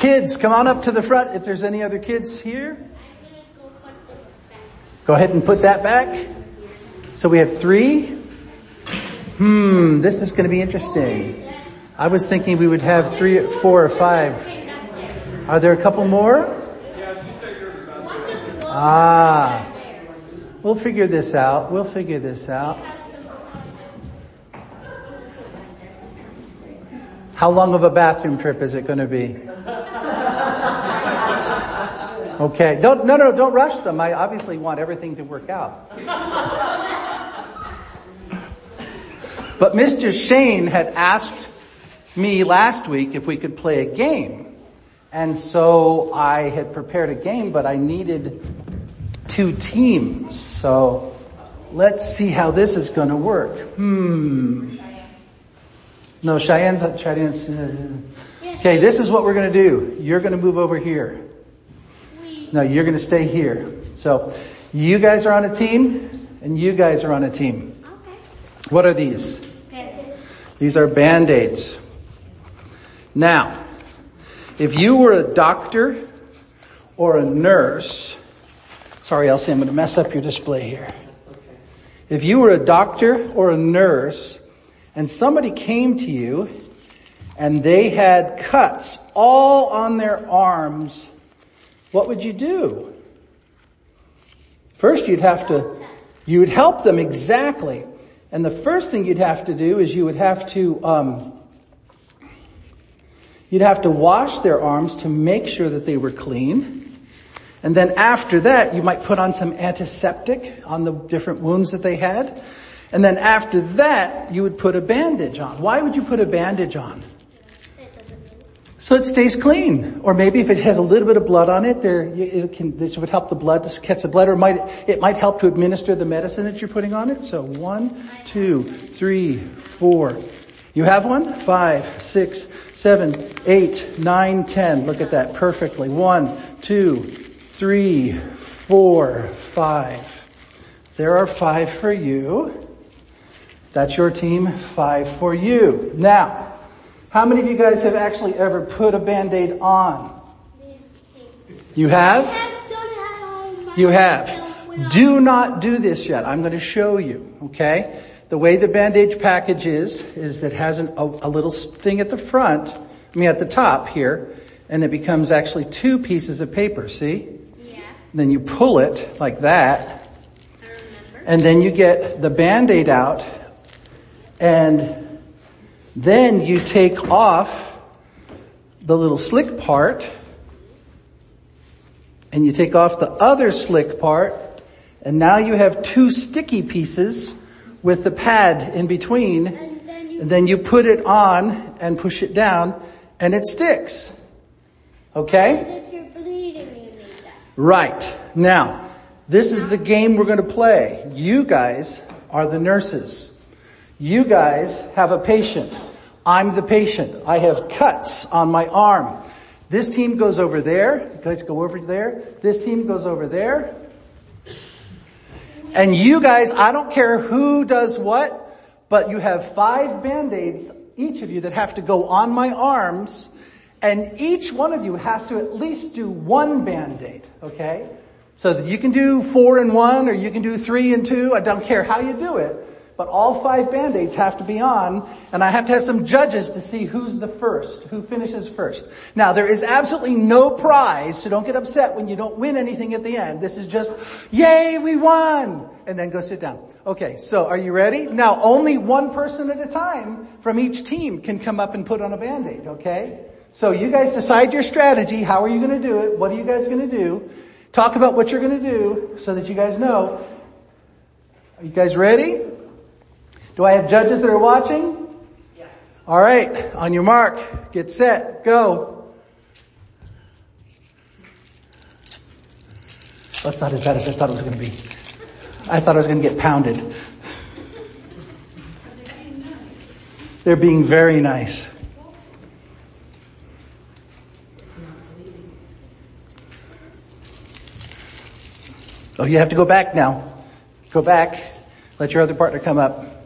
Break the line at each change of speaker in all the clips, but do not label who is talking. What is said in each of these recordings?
Kids, come on up to the front if there's any other kids here. Go ahead and put that back. So we have three. Hmm, this is going to be interesting. I was thinking we would have three, four or five. Are there a couple more? Ah, we'll figure this out. We'll figure this out. How long of a bathroom trip is it going to be? Okay, don't, no, no, don't rush them. I obviously want everything to work out. But Mr. Shane had asked me last week if we could play a game. And so I had prepared a game, but I needed two teams. So let's see how this is going to work. Hmm. No, Cheyenne's, Cheyenne's, okay, this is what we're going to do. You're going to move over here. No, you're going to stay here. So you guys are on a team and you guys are on a team. Okay. What are these? These are band-aids. Now, if you were a doctor or a nurse, sorry Elsie, I'm going to mess up your display here. If you were a doctor or a nurse and somebody came to you and they had cuts all on their arms what would you do? First you'd have to, you would help them exactly. And the first thing you'd have to do is you would have to, um, you'd have to wash their arms to make sure that they were clean. And then after that, you might put on some antiseptic on the different wounds that they had. And then after that, you would put a bandage on. Why would you put a bandage on? So it stays clean. Or maybe if it has a little bit of blood on it, there, it can, this would help the blood to catch the blood or might, it might help to administer the medicine that you're putting on it. So one, two, three, four. You have one? Five, six, seven, eight, nine, ten. Look at that perfectly. One, two, three, four, five. There are five for you. That's your team. Five for you. Now, how many of you guys have actually ever put a band-aid on? You have? You have. Do not do this yet. I'm going to show you, okay? The way the bandage package is, is that has an, a, a little thing at the front, I mean at the top here, and it becomes actually two pieces of paper, see? Yeah. Then you pull it like that, and then you get the band-aid out, and then you take off the little slick part and you take off the other slick part and now you have two sticky pieces with the pad in between and then you, and then you put it on and push it down and it sticks. Okay? Right. Now, this is the game we're going to play. You guys are the nurses. You guys have a patient. I'm the patient. I have cuts on my arm. This team goes over there. You guys go over there. This team goes over there. And you guys, I don't care who does what, but you have five band-aids, each of you that have to go on my arms, and each one of you has to at least do one band-aid, okay? So that you can do four and one, or you can do three and two, I don't care how you do it but all five band-aids have to be on, and I have to have some judges to see who's the first, who finishes first. Now, there is absolutely no prize, so don't get upset when you don't win anything at the end. This is just, yay, we won! And then go sit down. Okay, so are you ready? Now, only one person at a time from each team can come up and put on a band-aid, okay? So you guys decide your strategy. How are you to do it? What are you guys to do? Talk about what you're to do so that you guys know. Are you guys ready? Do I have judges that are watching? Yeah. All right, on your mark, get set, go. That's not as bad as I thought it was going to be. I thought I was going to get pounded. They're being very nice. Oh, you have to go back now. Go back. Let your other partner come up.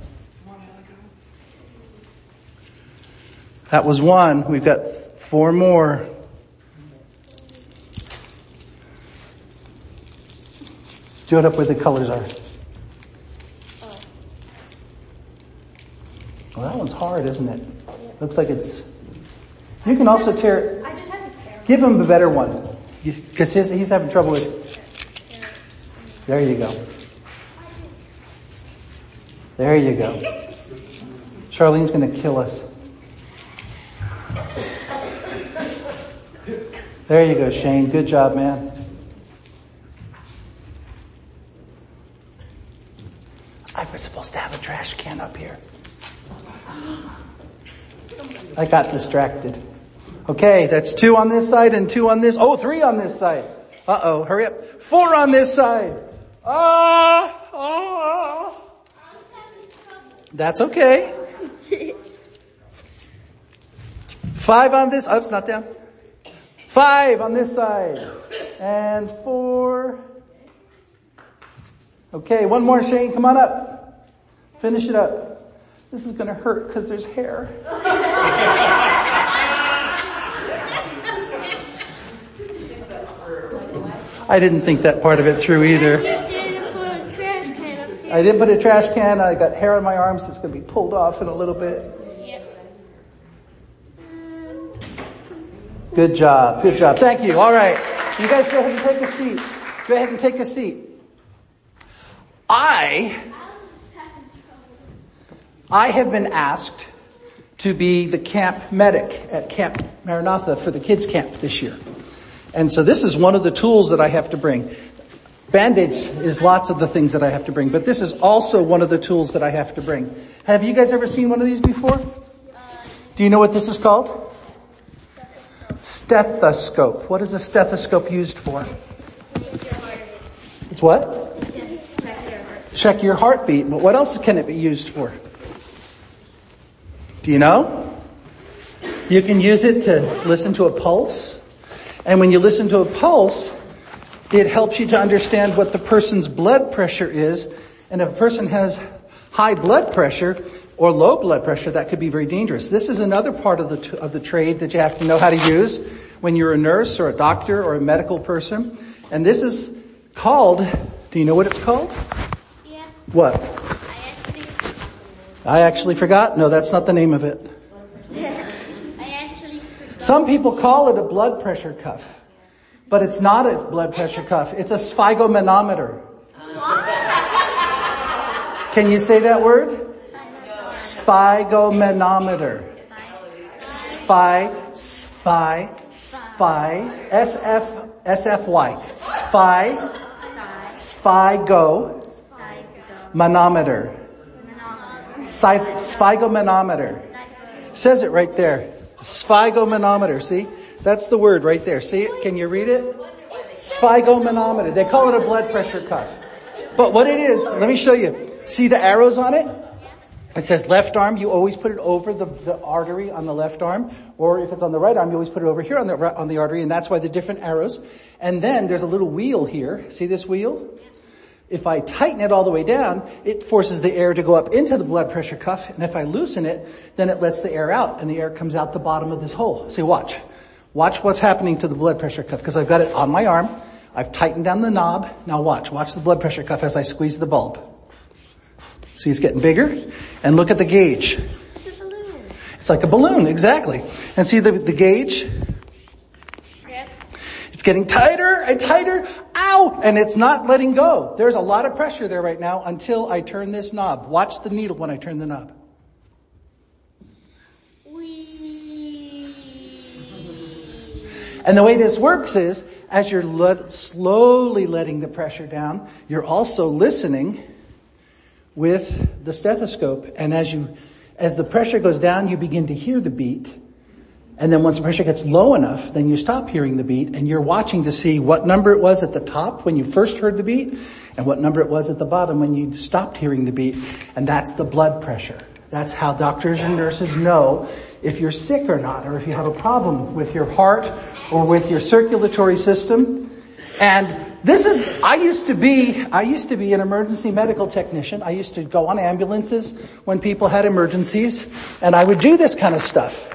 That was one. We've got four more. Do it up where the colors are. Well, that one's hard, isn't it? Looks like it's. You can also tear. Give him a better one, because he's having trouble with. There you go. There you go. Charlene's going to kill us. There you go, Shane. Good job, man. I was supposed to have a trash can up here. I got distracted. Okay, that's two on this side and two on this. Oh, three on this side. Uh oh, hurry up. Four on this side. Ah, ah. That's okay. Five on this. oops, not down. Five on this side. And four. Okay, one more, Shane. Come on up. Finish it up. This is going to hurt because there's hair. I didn't think that part of it through either. I didn't put a trash can. I got hair on my arms that's going to be pulled off in a little bit. Good job. Good job. Thank you. All right. You guys go ahead and take a seat. Go ahead and take a seat. I, I have been asked to be the camp medic at Camp Maranatha for the kids camp this year. And so this is one of the tools that I have to bring. Band-aids is lots of the things that I have to bring, but this is also one of the tools that I have to bring. Have you guys ever seen one of these before? Do you know what this is called? Stethoscope. What is a stethoscope used for? It's what? Check your heartbeat. But what else can it be used for? Do you know? You can use it to listen to a pulse. And when you listen to a pulse, it helps you to understand what the person's blood pressure is. And if a person has high blood pressure or low blood pressure, that could be very dangerous. This is another part of the, of the trade that you have to know how to use when you're a nurse or a doctor or a medical person. And this is called, do you know what it's called?
Yeah.
What?
I actually,
I actually forgot. No, that's not the name of it.
I actually forgot.
Some people call it a blood pressure cuff, but it's not a blood pressure cuff. It's a sphygomanometer. Can you say that word? Sphygomanometer. Sphy, sphy, sphy, S-F, S-F-Y. Sphy, sphygo, manometer. Sphy- Sphygomanometer. Says it right there. Sphygomanometer, see? That's the word right there. See it? Can you read it? Sphygomanometer. They call it a blood pressure cuff. But what it is, let me show you. See the arrows on it? It says left arm, you always put it over the, the artery on the left arm, or if it's on the right arm, you always put it over here on the, on the artery, and that's why the different arrows. And then there's a little wheel here. See this wheel? If I tighten it all the way down, it forces the air to go up into the blood pressure cuff, and if I loosen it, then it lets the air out, and the air comes out the bottom of this hole. See, watch. Watch what's happening to the blood pressure cuff, because I've got it on my arm. I've tightened down the knob. Now watch. Watch the blood pressure cuff as I squeeze the bulb. See, it's getting bigger. And look at the gauge.
It's a balloon.
It's like a balloon, exactly. And see the, the gauge?
Yep.
It's getting tighter and tighter. Ow! And it's not letting go. There's a lot of pressure there right now until I turn this knob. Watch the needle when I turn the knob.
We.
And the way this works is, as you're let, slowly letting the pressure down, you're also listening with the stethoscope. And as you, as the pressure goes down, you begin to hear the beat. And then once the pressure gets low enough, then you stop hearing the beat and you're watching to see what number it was at the top when you first heard the beat and what number it was at the bottom when you stopped hearing the beat. And that's the blood pressure. That's how doctors and nurses know if you're sick or not, or if you have a problem with your heart or with your circulatory system. And this is, I used to be, I used to be an emergency medical technician. I used to go on ambulances when people had emergencies and I would do this kind of stuff.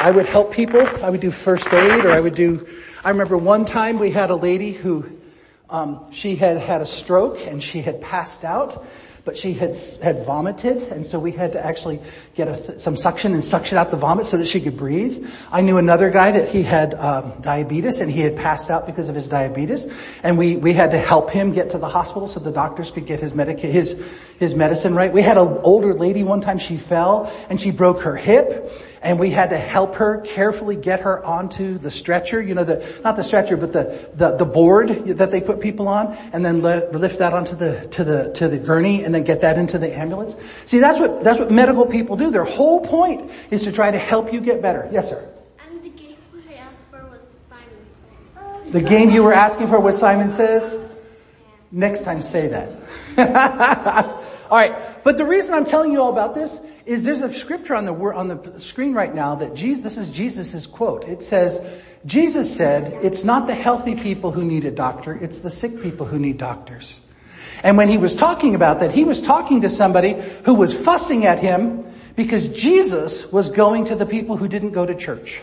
I would help people. I would do first aid or I would do, I remember one time we had a lady who, Um, she had had a stroke and she had passed out, but she had had vomited, and so we had to actually get a, some suction and suction out the vomit so that she could breathe. I knew another guy that he had um, diabetes and he had passed out because of his diabetes, and we we had to help him get to the hospital so the doctors could get his medica- his his medicine right. We had an older lady one time she fell and she broke her hip, and we had to help her carefully get her onto the stretcher, you know, the, not the stretcher, but the, the, the board that they put people on and then let, lift that onto the, to the, to the gurney and then get that into the ambulance. See, that's what, that's what medical people do. Their whole point is to try to help you get better. Yes, sir.
And the game I asked for was Simon
The game you were asking for was Simon Says? Next time say that. Alright, but the reason I'm telling you all about this is there's a scripture on the on the screen right now that Jesus, this is Jesus' quote. It says, Jesus said, it's not the healthy people who need a doctor, it's the sick people who need doctors. And when he was talking about that, he was talking to somebody who was fussing at him because Jesus was going to the people who didn't go to church.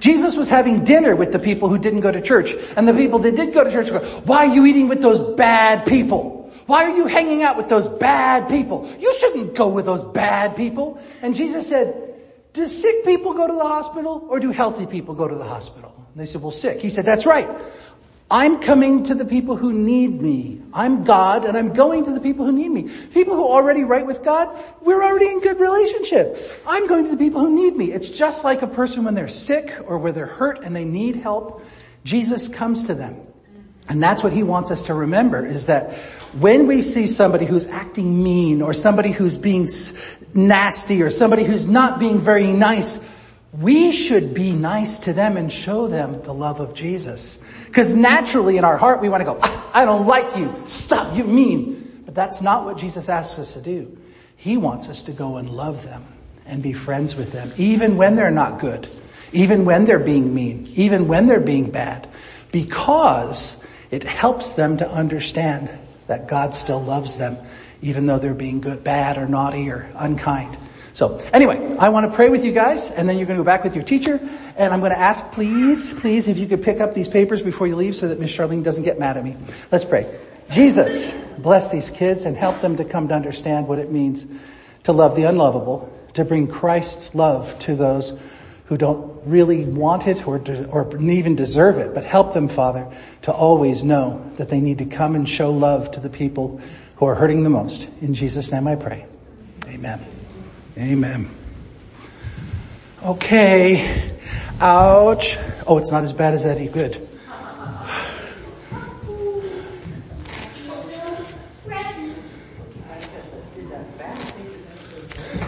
Jesus was having dinner with the people who didn't go to church. And the people that did go to church go, why are you eating with those bad people? Why are you hanging out with those bad people? You shouldn't go with those bad people. And Jesus said, do sick people go to the hospital or do healthy people go to the hospital? And they said, well, sick. He said, that's right. I'm coming to the people who need me. I'm God and I'm going to the people who need me. People who already right with God, we're already in good relationship. I'm going to the people who need me. It's just like a person when they're sick or when they're hurt and they need help. Jesus comes to them. And that's what he wants us to remember is that when we see somebody who's acting mean or somebody who's being nasty or somebody who's not being very nice, we should be nice to them and show them the love of Jesus. Because naturally in our heart we want to go, ah, I don't like you. Stop, you mean. But that's not what Jesus asks us to do. He wants us to go and love them and be friends with them, even when they're not good, even when they're being mean, even when they're being bad, because it helps them to understand that God still loves them, even though they're being good, bad or naughty or unkind. So anyway, I want to pray with you guys and then you're going to go back with your teacher and I'm going to ask please, please if you could pick up these papers before you leave so that Miss Charlene doesn't get mad at me. Let's pray. Jesus, bless these kids and help them to come to understand what it means to love the unlovable, to bring Christ's love to those who don't really want it or, or even deserve it, but help them, Father, to always know that they need to come and show love to the people who are hurting the most. In Jesus' name I pray. Amen. Amen. Okay. Ouch. Oh, it's not as bad as Eddie. Good.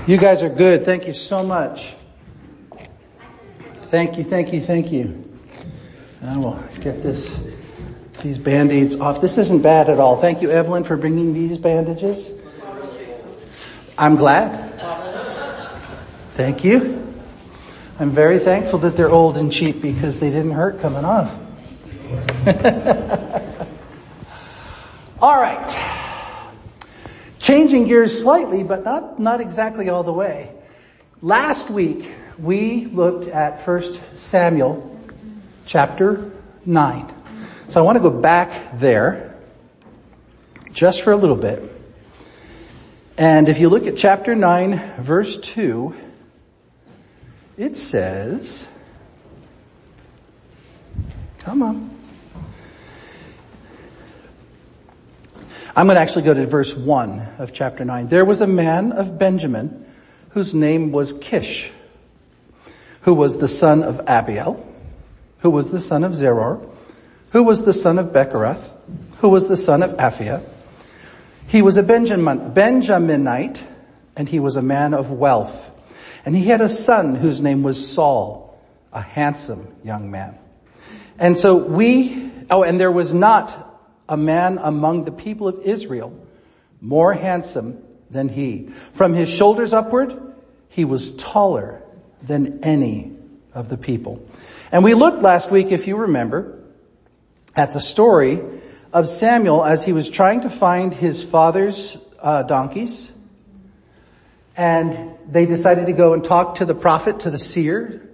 You guys are good. Thank you so much. Thank you, thank you, thank you. I will get this, these band-aids off. This isn't bad at all. Thank you, Evelyn, for bringing these bandages. I'm glad. Thank you. I'm very thankful that they're old and cheap because they didn't hurt coming off. all right. Changing gears slightly, but not, not exactly all the way. Last week, we looked at 1 Samuel chapter 9. So I want to go back there just for a little bit. And if you look at chapter 9 verse 2, it says, come on. I'm going to actually go to verse 1 of chapter 9. There was a man of Benjamin whose name was Kish, who was the son of Abiel, who was the son of Zeror, who was the son of Bechorath, who was the son of Aphiah. He was a Benjamin, Benjaminite, and he was a man of wealth. And he had a son whose name was Saul, a handsome young man. And so we, oh, and there was not a man among the people of Israel more handsome than he. From his shoulders upward, he was taller than any of the people. And we looked last week, if you remember, at the story of Samuel as he was trying to find his father's uh, donkeys. And they decided to go and talk to the prophet, to the seer,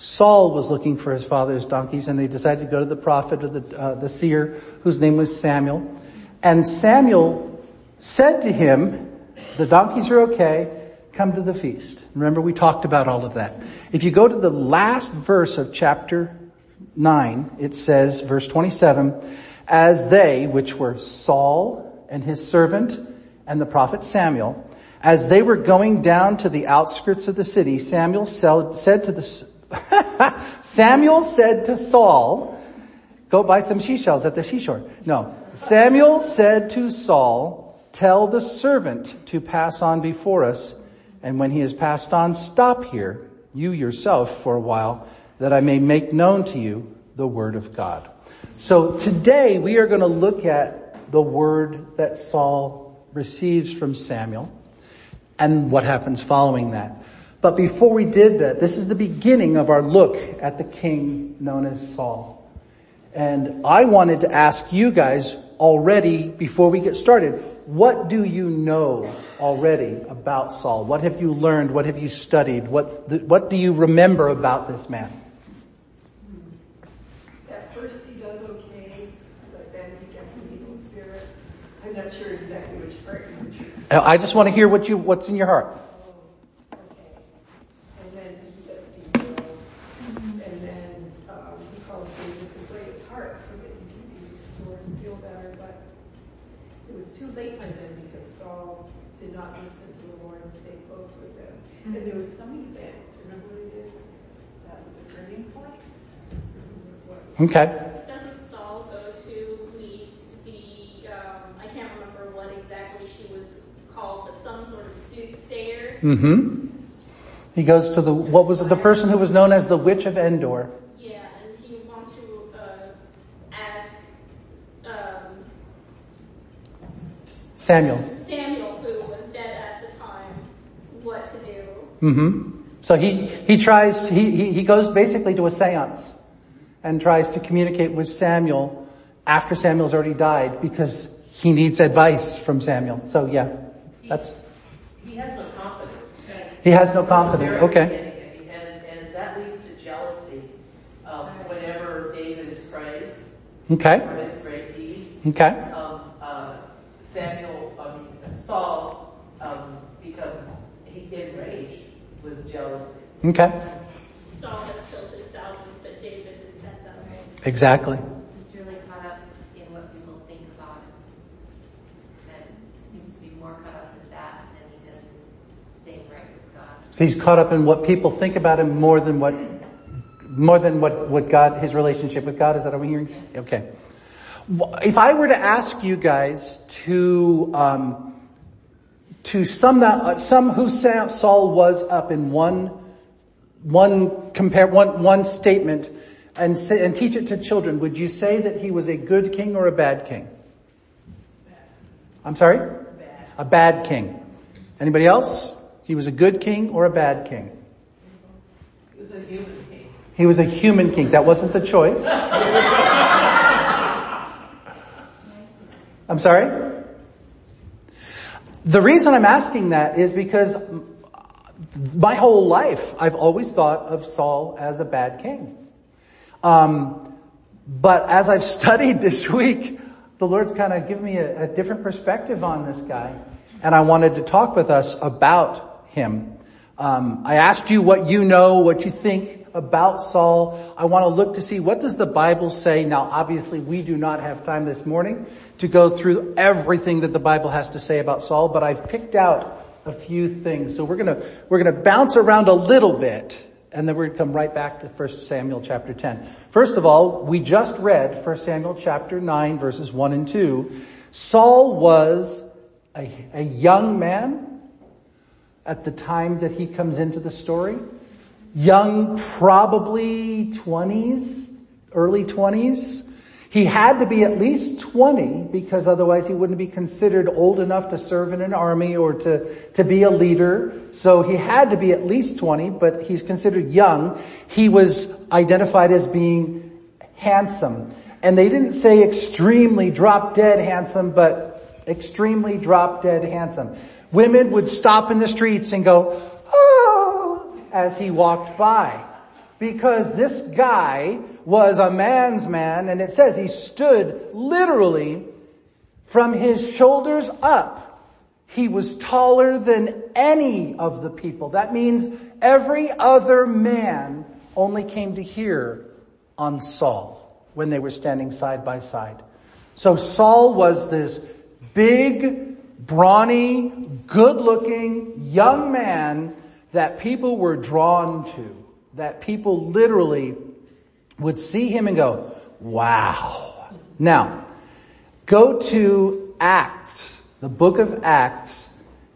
Saul was looking for his father's donkeys and they decided to go to the prophet or the, uh, the seer whose name was Samuel. And Samuel said to him, the donkeys are okay, come to the feast. Remember we talked about all of that. If you go to the last verse of chapter 9, it says, verse 27, as they, which were Saul and his servant and the prophet Samuel, as they were going down to the outskirts of the city, Samuel said to the, Samuel said to Saul, go buy some seashells at the seashore. No. Samuel said to Saul, tell the servant to pass on before us, and when he has passed on, stop here, you yourself for a while, that I may make known to you the word of God. So today we are going to look at the word that Saul receives from Samuel and what happens following that. But before we did that, this is the beginning of our look at the king known as Saul. And I wanted to ask you guys already before we get started, what do you know already about Saul? What have you learned? What have you studied? What, what do you remember about this man?
At first he does okay, but then he gets an evil spirit. I'm not sure exactly which part
I just want to hear what you, what's in your heart.
And there was some event, remember what it is? That was a turning point?
Okay.
Doesn't Saul go to meet the, um, I can't remember what exactly she was called, but some sort of soothsayer?
Mm-hmm. He goes to the, what was it, the person who was known as the Witch of Endor.
Yeah, and he wants to, uh, ask, um,
Samuel. Samuel, who was dead at the time, what to do. Mm-hmm. So he, he tries, he, he, he goes basically to a seance and tries to communicate with Samuel after Samuel's already died because he needs advice from Samuel. So yeah, that's.
He has no confidence.
He has no confidence. Okay.
And, and that leads to jealousy um, whenever David is praised.
Okay.
For his great deeds.
Okay.
Um, uh, Samuel, I mean, Saul um, becomes he enraged with jealousy.
Okay.
Saul has killed his thousands, but David has ten thousands.
Exactly.
He's really caught up in what people think about him. And seems to be more caught up in that than he does in staying right with God.
So he's caught up in what people think about him more than what, more than what, what God, his relationship with God. Is that what I'm hearing? Okay. If I were to ask you guys to, um, to sum that, uh, sum who Saul was up in one, one compare, one, one statement and say, and teach it to children, would you say that he was a good king or a bad king? I'm sorry?
Bad.
A bad king. Anybody else? He was a good king or a bad king?
He was a human king.
He was a human king. That wasn't the choice. I'm sorry? The reason I'm asking that is because my whole life I've always thought of Saul as a bad king. Um, but as I've studied this week, the Lord's kind of given me a, a different perspective on this guy, and I wanted to talk with us about him. Um, I asked you what you know, what you think about Saul. I want to look to see what does the Bible say. Now, obviously, we do not have time this morning to go through everything that the Bible has to say about Saul, but I've picked out a few things. So we're gonna we're gonna bounce around a little bit, and then we're gonna come right back to 1 Samuel chapter 10. First of all, we just read 1 Samuel chapter 9, verses 1 and 2. Saul was a, a young man at the time that he comes into the story. Young, probably 20s, early 20s. He had to be at least 20 because otherwise he wouldn't be considered old enough to serve in an army or to, to be a leader. So he had to be at least 20, but he's considered young. He was identified as being handsome. And they didn't say extremely drop dead handsome, but extremely drop dead handsome. Women would stop in the streets and go, oh, as he walked by. Because this guy was a man's man and it says he stood literally from his shoulders up. He was taller than any of the people. That means every other man only came to here on Saul when they were standing side by side. So Saul was this big, brawny, good looking young man that people were drawn to. That people literally would see him and go, wow. Now, go to Acts, the book of Acts,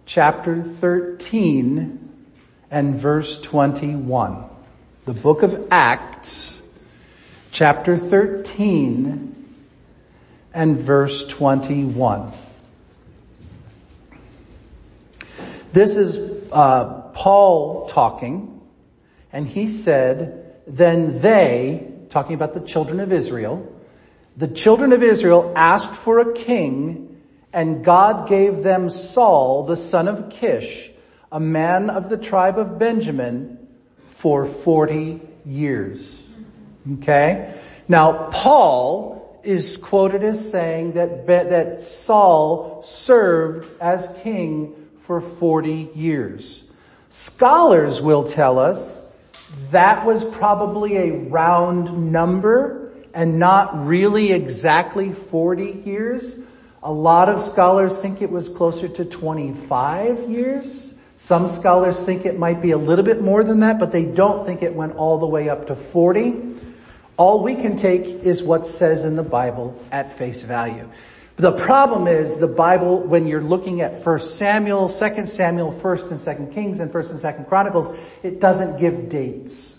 chapter 13 and verse 21. The book of Acts, chapter 13 and verse 21. This is uh, Paul talking, and he said, then they, talking about the children of Israel, the children of Israel asked for a king, and God gave them Saul, the son of Kish, a man of the tribe of Benjamin, for 40 years. Okay? Now, Paul is quoted as saying that, that Saul served as king for 40 years. Scholars will tell us that was probably a round number and not really exactly 40 years. A lot of scholars think it was closer to 25 years. Some scholars think it might be a little bit more than that, but they don't think it went all the way up to 40. All we can take is what says in the Bible at face value. The problem is the Bible, when you're looking at 1 Samuel, 2 Samuel, 1 and 2 Kings, and 1 and 2 Chronicles, it doesn't give dates.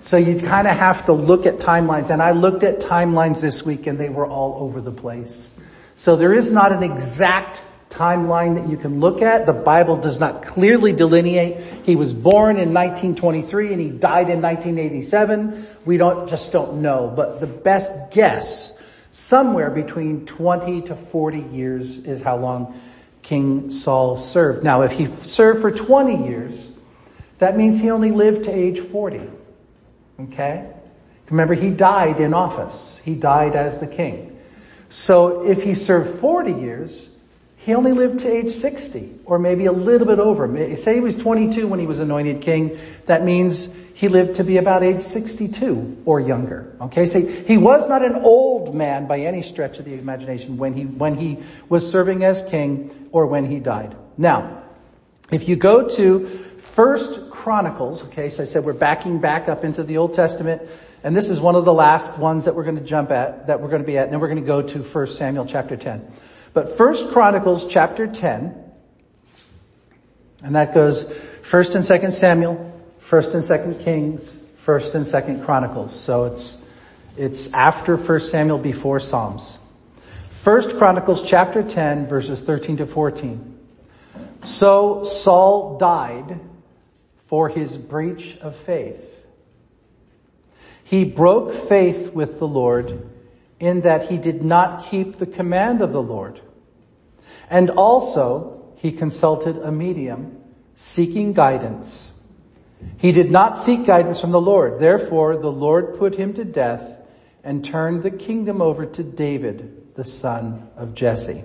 So you kind of have to look at timelines. And I looked at timelines this week and they were all over the place. So there is not an exact timeline that you can look at. The Bible does not clearly delineate. He was born in 1923 and he died in 1987. We don't, just don't know. But the best guess, somewhere between 20 to 40 years is how long King Saul served. Now if he served for 20 years, that means he only lived to age 40. Okay? Remember, he died in office. He died as the king. So if he served 40 years, he only lived to age 60 or maybe a little bit over. Say he was 22 when he was anointed king. That means he lived to be about age 62 or younger. Okay. So he was not an old man by any stretch of the imagination when he, when he was serving as king or when he died. Now, if you go to First Chronicles, okay, so I said we're backing back up into the Old Testament, and this is one of the last ones that we're going to jump at, that we're going to be at, and then we're going to go to First Samuel chapter 10. But First Chronicles chapter 10, and that goes First and Second Samuel, First and Second Kings, First and Second Chronicles. So it's, it's after First Samuel, before Psalms. First Chronicles chapter 10 verses 13 to 14. So Saul died for his breach of faith. He broke faith with the Lord in that he did not keep the command of the Lord. And also, he consulted a medium seeking guidance. He did not seek guidance from the Lord. Therefore, the Lord put him to death and turned the kingdom over to David, the son of Jesse.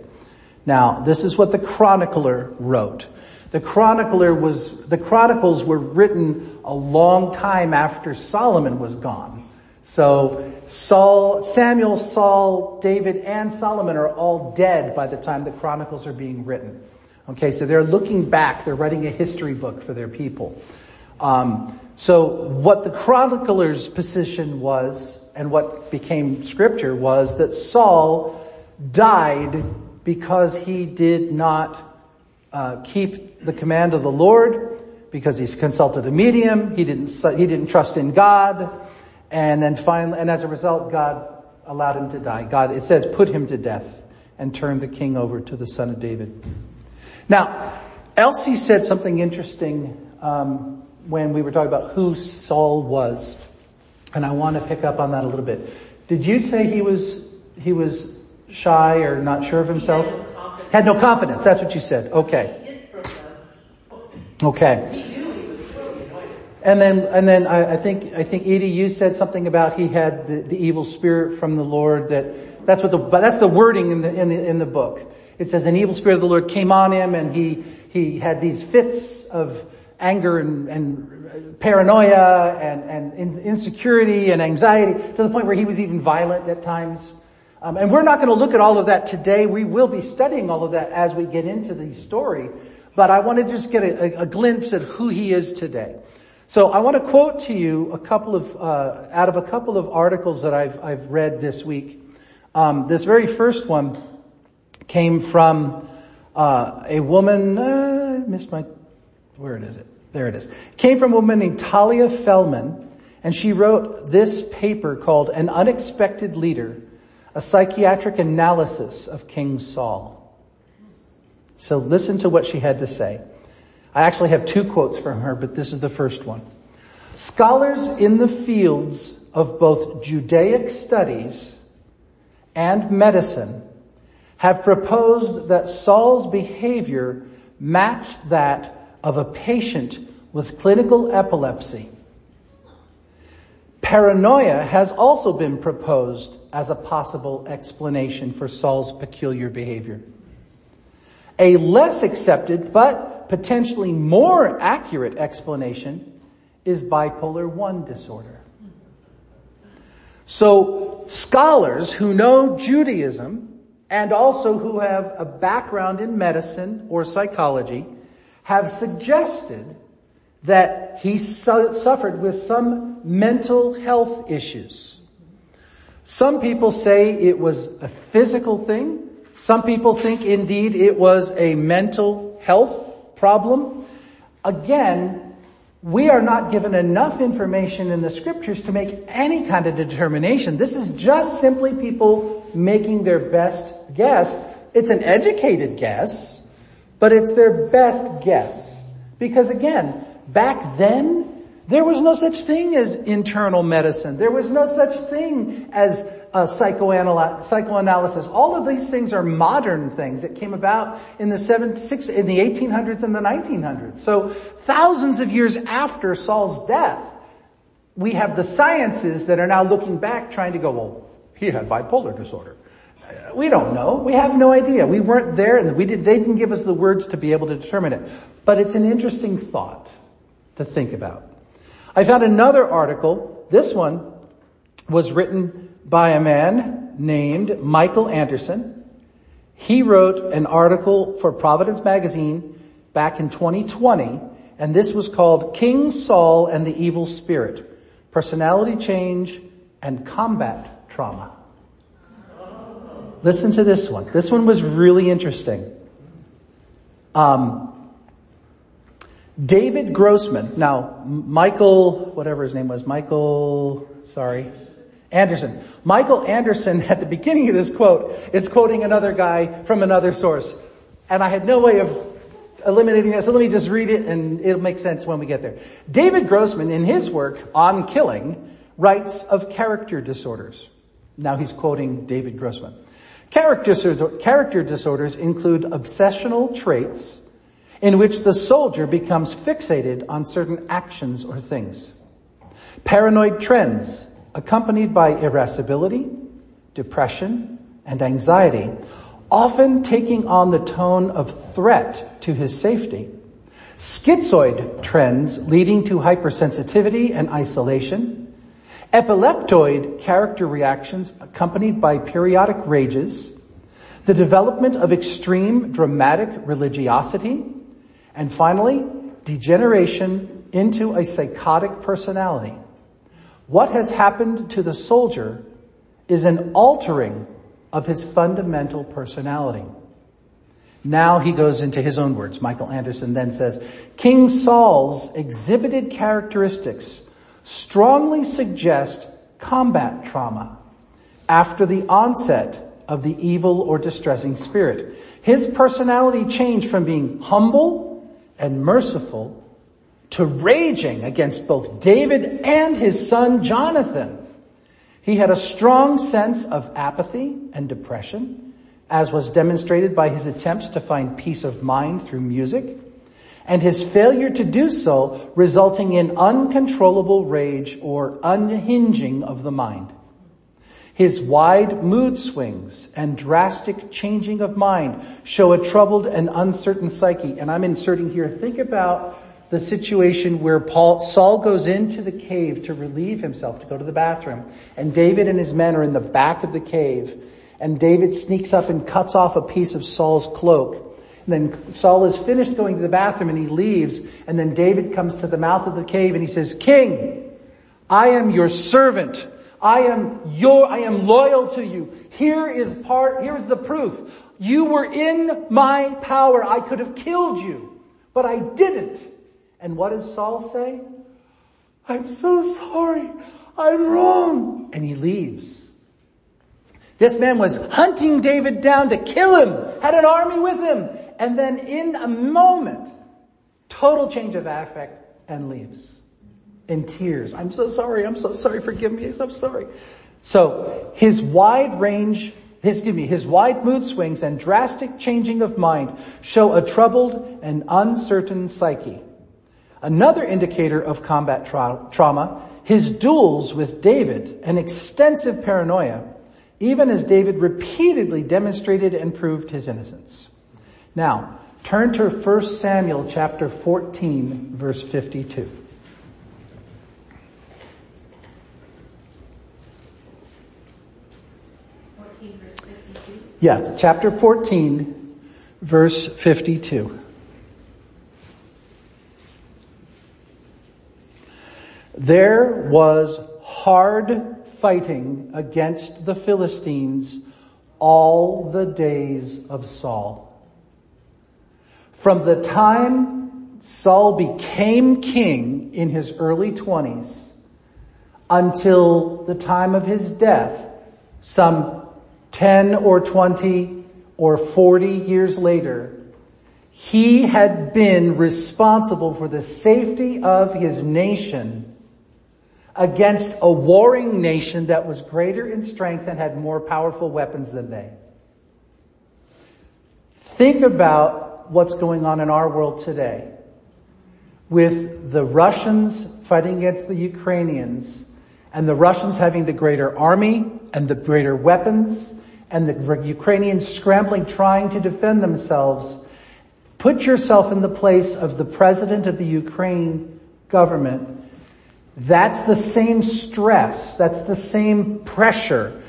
Now, this is what the chronicler wrote. The chronicler was, the chronicles were written a long time after Solomon was gone. So Saul, Samuel, Saul, David, and Solomon are all dead by the time the Chronicles are being written. Okay, so they're looking back, they're writing a history book for their people. Um, so what the chronicler's position was, and what became scripture was that Saul died because he did not uh, keep the command of the Lord, because he's consulted a medium, he didn't, he didn't trust in God, and then finally, and as a result, God allowed him to die. God, it says, put him to death and turned the king over to the son of David. Now, Elsie said something interesting um, when we were talking about who Saul was, and I want to pick up on that a little bit. Did you say he was he was shy or not sure of himself?
Had no confidence.
Had no confidence. That's what you said. Okay.
He hid from them.
Okay.
He knew he was really anointed.
And then, and then I, I think, I think Edie, you said something about he had the, the evil spirit from the Lord that, that's what the, but that's the wording in the, in the, in the book. It says an evil spirit of the Lord came on him and he, he had these fits of anger and, and paranoia and, and insecurity and anxiety to the point where he was even violent at times. Um, and we're not going to look at all of that today. We will be studying all of that as we get into the story. But I want to just get a, a glimpse at who he is today. So I want to quote to you a couple of, uh, out of a couple of articles that I've, I've read this week. Um, this very first one came from uh, a woman, uh, missed my, where is it? There it is. Came from a woman named Talia Feldman, and she wrote this paper called An Unexpected Leader, a psychiatric analysis of King Saul. So listen to what she had to say. I actually have two quotes from her, but this is the first one. Scholars in the fields of both Judaic studies and medicine have proposed that Saul's behavior matched that of a patient with clinical epilepsy. Paranoia has also been proposed as a possible explanation for Saul's peculiar behavior. A less accepted but potentially more accurate explanation is bipolar 1 disorder. So scholars who know Judaism and also who have a background in medicine or psychology have suggested that he su- suffered with some mental health issues. Some people say it was a physical thing. Some people think indeed it was a mental health problem? Again, we are not given enough information in the scriptures to make any kind of determination. This is just simply people making their best guess. It's an educated guess, but it's their best guess. Because again, back then, there was no such thing as internal medicine. There was no such thing as uh, psychoanalysis. All of these things are modern things that came about in the seven, six, in the 1800s and the 1900s. So thousands of years after Saul's death, we have the sciences that are now looking back trying to go, well, he had bipolar disorder. We don't know. We have no idea. We weren't there and we did, they didn't give us the words to be able to determine it. But it's an interesting thought to think about. I found another article. This one was written by a man named Michael Anderson. He wrote an article for Providence Magazine back in 2020, and this was called King Saul and the Evil Spirit, Personality Change and Combat Trauma. Listen to this one. This one was really interesting. Um, David Grossman. Now, Michael, whatever his name was, Michael, sorry, Anderson. Michael Anderson at the beginning of this quote is quoting another guy from another source. And I had no way of eliminating that, so let me just read it and it'll make sense when we get there. David Grossman in his work on killing writes of character disorders. Now he's quoting David Grossman. Character, character disorders include obsessional traits in which the soldier becomes fixated on certain actions or things. Paranoid trends accompanied by irascibility, depression, and anxiety, often taking on the tone of threat to his safety. Schizoid trends leading to hypersensitivity and isolation. Epileptoid character reactions accompanied by periodic rages. The development of extreme dramatic religiosity. And finally, degeneration into a psychotic personality. What has happened to the soldier is an altering of his fundamental personality. Now he goes into his own words. Michael Anderson then says, King Saul's exhibited characteristics strongly suggest combat trauma after the onset of the evil or distressing spirit. His personality changed from being humble and merciful to raging against both David and his son Jonathan. He had a strong sense of apathy and depression, as was demonstrated by his attempts to find peace of mind through music. and his failure to do so resulting in uncontrollable rage or unhinging of the mind. His wide mood swings and drastic changing of mind show a troubled and uncertain psyche. And I'm inserting here, think about the situation where Paul, Saul goes into the cave to relieve himself, to go to the bathroom, and David and his men are in the back of the cave, and David sneaks up and cuts off a piece of Saul's cloak. And then Saul is finished going to the bathroom and he leaves, and then David comes to the mouth of the cave and he says, King, I am your servant. I am your, I am loyal to you. Here is part, here is the proof. You were in my power. I could have killed you, but I didn't. And what does Saul say? I'm so sorry. I'm wrong. And he leaves. This man was hunting David down to kill him, had an army with him, and then in a moment, total change of affect and leaves in tears. I'm so sorry. I'm so sorry. Forgive me. I'm so sorry. So his wide range, his, excuse me, his wide mood swings and drastic changing of mind show a troubled and uncertain psyche. Another indicator of combat tra- trauma, his duels with David and extensive paranoia, even as David repeatedly demonstrated and proved his innocence. Now, turn to 1 Samuel chapter 14 verse 52. Yeah, chapter 14, verse 52. There was hard fighting against the Philistines all the days of Saul. From the time Saul became king in his early twenties until the time of his death, some 10 or 20 or 40 years later, he had been responsible for the safety of his nation against a warring nation that was greater in strength and had more powerful weapons than they. Think about what's going on in our world today with the Russians fighting against the Ukrainians and the Russians having the greater army and the greater weapons and the Ukrainians scrambling trying to defend themselves. Put yourself in the place of the president of the Ukraine government that's the same stress, that's the same pressure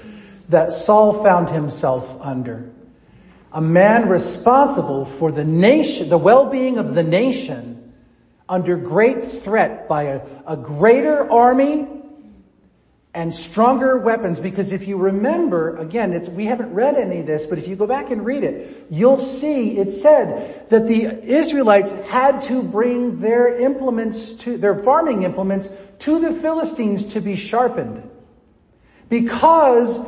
that Saul found himself under. A man responsible for the nation, the well-being of the nation under great threat by a, a greater army and stronger weapons because if you remember, again, we haven't read any of this, but if you go back and read it, you'll see it said that the Israelites had to bring their implements to, their farming implements to the Philistines to be sharpened. Because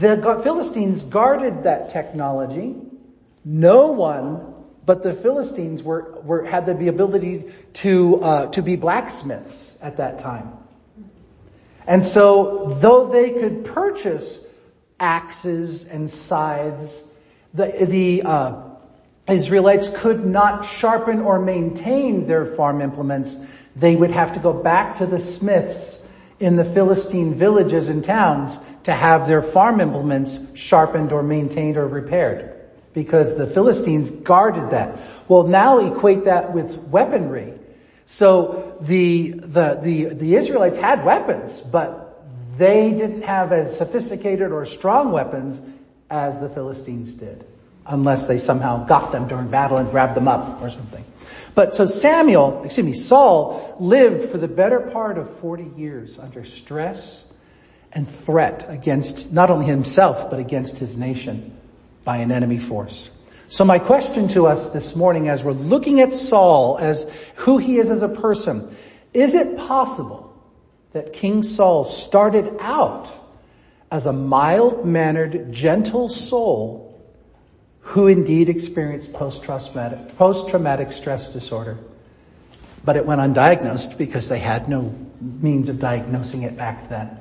the Philistines guarded that technology, no one but the Philistines were, were had the ability to, uh, to be blacksmiths at that time. And so, though they could purchase axes and scythes, the, the uh, Israelites could not sharpen or maintain their farm implements. They would have to go back to the smiths in the Philistine villages and towns to have their farm implements sharpened or maintained or repaired because the Philistines guarded that. Well, now equate that with weaponry. So the, the, the, the Israelites had weapons, but they didn't have as sophisticated or strong weapons as the Philistines did. Unless they somehow got them during battle and grabbed them up or something. But so Samuel, excuse me, Saul lived for the better part of 40 years under stress and threat against not only himself, but against his nation by an enemy force. So my question to us this morning as we're looking at Saul as who he is as a person, is it possible that King Saul started out as a mild-mannered, gentle soul who indeed experienced post-traumatic, stress disorder, but it went undiagnosed because they had no means of diagnosing it back then.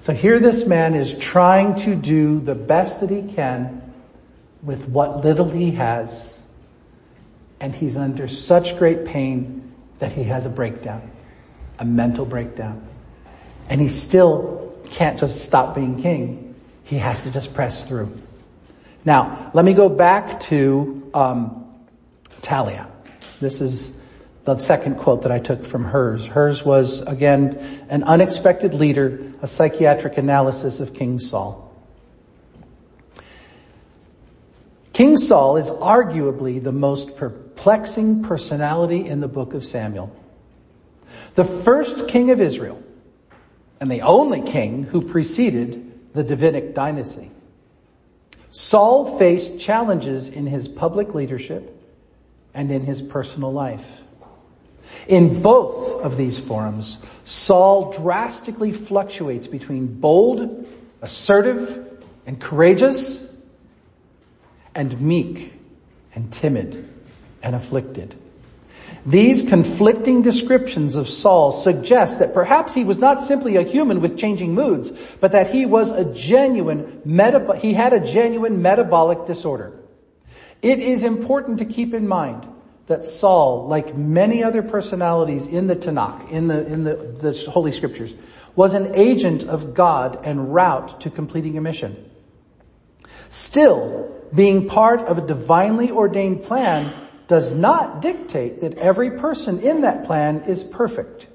So here this man is trying to do the best that he can with what little he has. and he's under such great pain that he has a breakdown, a mental breakdown. And he still can't just stop being king. He has to just press through. Now, let me go back to um, Talia. This is the second quote that I took from hers. Hers was, again, an unexpected leader, a psychiatric analysis of King Saul. King Saul is arguably the most perplexing personality in the book of Samuel. The first king of Israel, and the only king who preceded the Davidic dynasty. Saul faced challenges in his public leadership and in his personal life. In both of these forums, Saul drastically fluctuates between bold, assertive, and courageous, and meek, and timid, and afflicted. These conflicting descriptions of Saul suggest that perhaps he was not simply a human with changing moods, but that he was a genuine he had a genuine metabolic disorder. It is important to keep in mind that Saul, like many other personalities in the Tanakh, in the, in the, the Holy Scriptures, was an agent of God and route to completing a mission. Still, being part of a divinely ordained plan does not dictate that every person in that plan is perfect.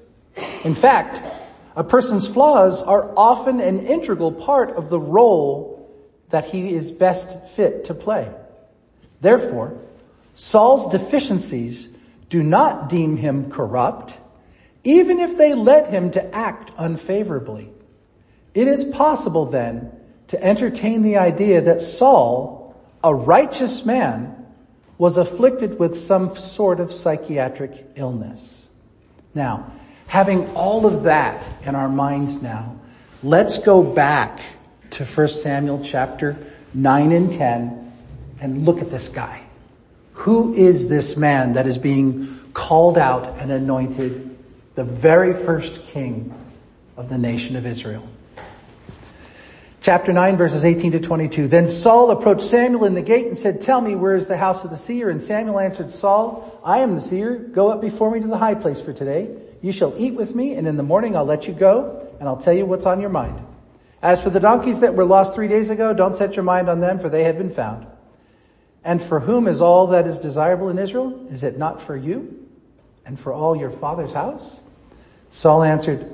In fact, a person's flaws are often an integral part of the role that he is best fit to play. Therefore, Saul's deficiencies do not deem him corrupt, even if they led him to act unfavorably. It is possible then to entertain the idea that Saul, a righteous man, was afflicted with some sort of psychiatric illness. Now, having all of that in our minds now, let's go back to 1 Samuel chapter 9 and 10 and look at this guy. Who is this man that is being called out and anointed the very first king of the nation of Israel? Chapter 9 verses 18 to 22. Then Saul approached Samuel in the gate and said, tell me where is the house of the seer? And Samuel answered Saul, I am the seer. Go up before me to the high place for today. You shall eat with me and in the morning I'll let you go and I'll tell you what's on your mind. As for the donkeys that were lost three days ago, don't set your mind on them for they have been found. And for whom is all that is desirable in Israel? Is it not for you and for all your father's house? Saul answered,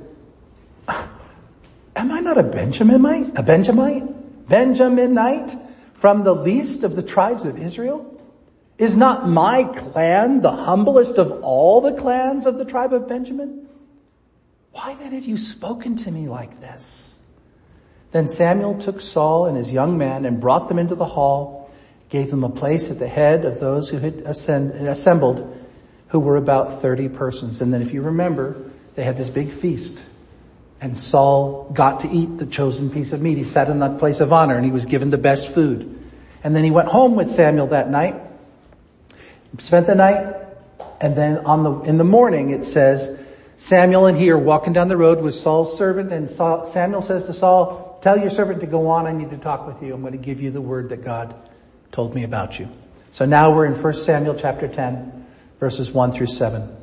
Am I not a Benjaminite? A Benjamite? Benjaminite from the least of the tribes of Israel? Is not my clan the humblest of all the clans of the tribe of Benjamin? Why then have you spoken to me like this? Then Samuel took Saul and his young man and brought them into the hall, gave them a place at the head of those who had assembled, who were about 30 persons. And then if you remember, they had this big feast and Saul got to eat the chosen piece of meat. He sat in that place of honor and he was given the best food. And then he went home with Samuel that night, spent the night, and then on the, in the morning it says, Samuel and he are walking down the road with Saul's servant and Saul, Samuel says to Saul, tell your servant to go on. I need to talk with you. I'm going to give you the word that God told me about you. So now we're in 1 Samuel chapter 10 verses 1 through 7.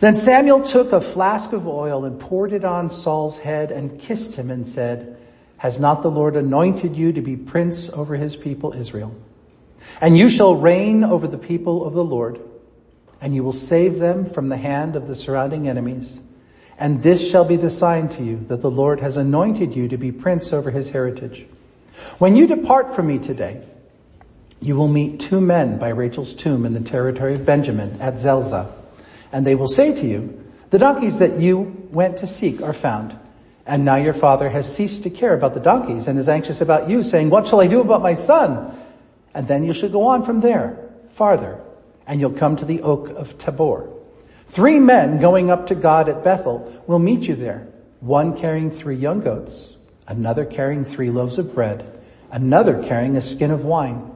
Then Samuel took a flask of oil and poured it on Saul's head and kissed him and said, has not the Lord anointed you to be prince over his people Israel? And you shall reign over the people of the Lord, and you will save them from the hand of the surrounding enemies. And this shall be the sign to you that the Lord has anointed you to be prince over his heritage. When you depart from me today, you will meet two men by Rachel's tomb in the territory of Benjamin at Zelzah. And they will say to you, the donkeys that you went to seek are found. And now your father has ceased to care about the donkeys and is anxious about you saying, what shall I do about my son? And then you shall go on from there farther and you'll come to the oak of Tabor. Three men going up to God at Bethel will meet you there. One carrying three young goats, another carrying three loaves of bread, another carrying a skin of wine.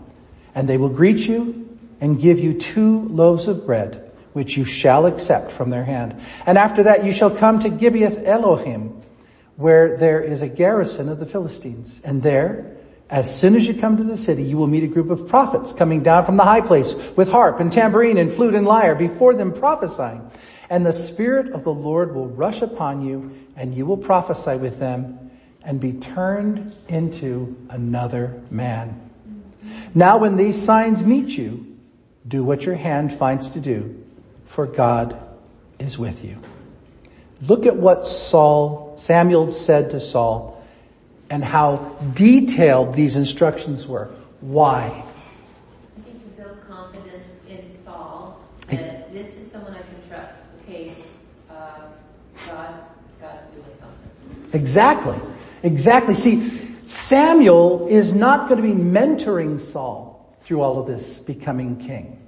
And they will greet you and give you two loaves of bread which you shall accept from their hand. And after that you shall come to Gibeath Elohim, where there is a garrison of the Philistines. And there, As soon as you come to the city, you will meet a group of prophets coming down from the high place with harp and tambourine and flute and lyre before them prophesying. And the Spirit of the Lord will rush upon you and you will prophesy with them and be turned into another man. Now when these signs meet you, do what your hand finds to do, for God is with you. Look at what Saul, Samuel said to Saul and how detailed these instructions were. Why?
I think you build confidence in Saul that this is someone I can trust. Okay, uh, God, God's doing something.
Exactly. Exactly. See, Samuel is not going to be mentoring Saul through all of this becoming king.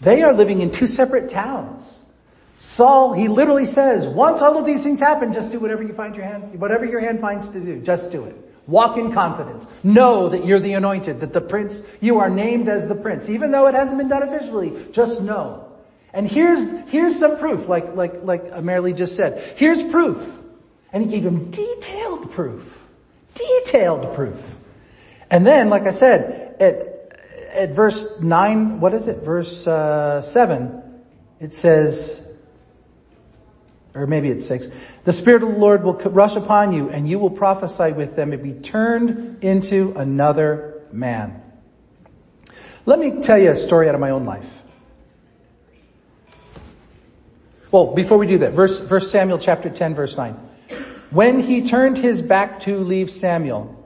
They are living in two separate towns. Saul, he literally says, once all of these things happen, just do whatever you find your hand, whatever your hand finds to do, just do it. Walk in confidence. Know that you're the anointed, that the prince, you are named as the prince, even though it hasn't been done officially, just know. And here's, here's some proof, like, like, like Marilee just said. Here's proof. And he gave him detailed proof. Detailed proof. And then, like I said, at, at verse 9, what is it? Verse uh, 7, it says, or maybe it's six. The Spirit of the Lord will rush upon you and you will prophesy with them and be turned into another man. Let me tell you a story out of my own life. Well, before we do that, verse, verse Samuel chapter 10 verse 9. When he turned his back to leave Samuel,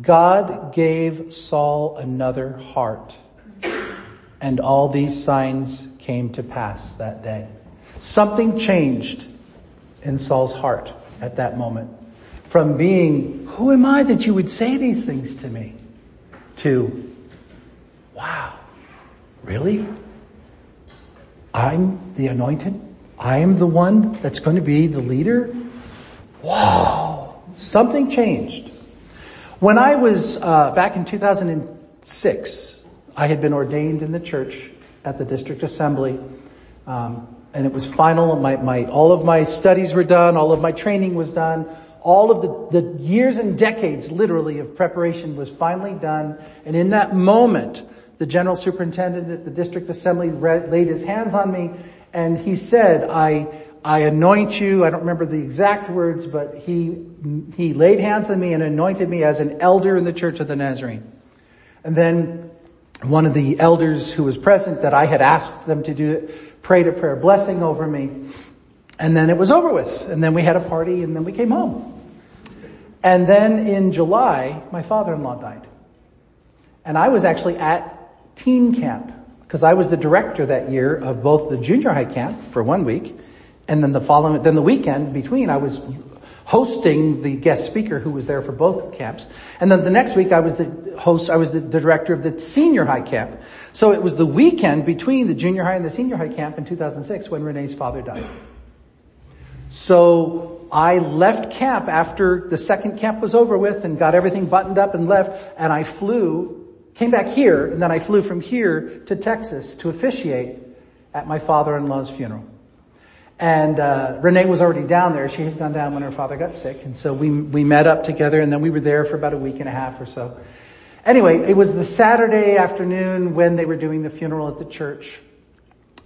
God gave Saul another heart and all these signs came to pass that day. Something changed in Saul's heart at that moment. From being, who am I that you would say these things to me? To, wow, really? I'm the anointed? I am the one that's going to be the leader? Wow, something changed. When I was, uh, back in 2006, I had been ordained in the church at the district assembly. Um, and it was final. My, my, all of my studies were done. All of my training was done. All of the, the years and decades, literally, of preparation was finally done. And in that moment, the general superintendent at the district assembly re- laid his hands on me and he said, I, I anoint you. I don't remember the exact words, but he, he laid hands on me and anointed me as an elder in the church of the Nazarene. And then one of the elders who was present that I had asked them to do it prayed a prayer blessing over me. And then it was over with. And then we had a party and then we came home. And then in July, my father-in-law died. And I was actually at teen camp because I was the director that year of both the junior high camp for one week and then the following, then the weekend between I was hosting the guest speaker who was there for both camps. And then the next week I was the host, I was the, the, director of the senior high camp. So it was the weekend between the junior high and the senior high camp in 2006 when Renee's father died. So I left camp after the second camp was over with and got everything buttoned up and left and I flew, came back here and then I flew from here to Texas to officiate at my father-in-law's funeral. And uh, Renee was already down there. She had gone down when her father got sick, and so we we met up together, and then we were there for about a week and a half or so. Anyway, it was the Saturday afternoon when they were doing the funeral at the church,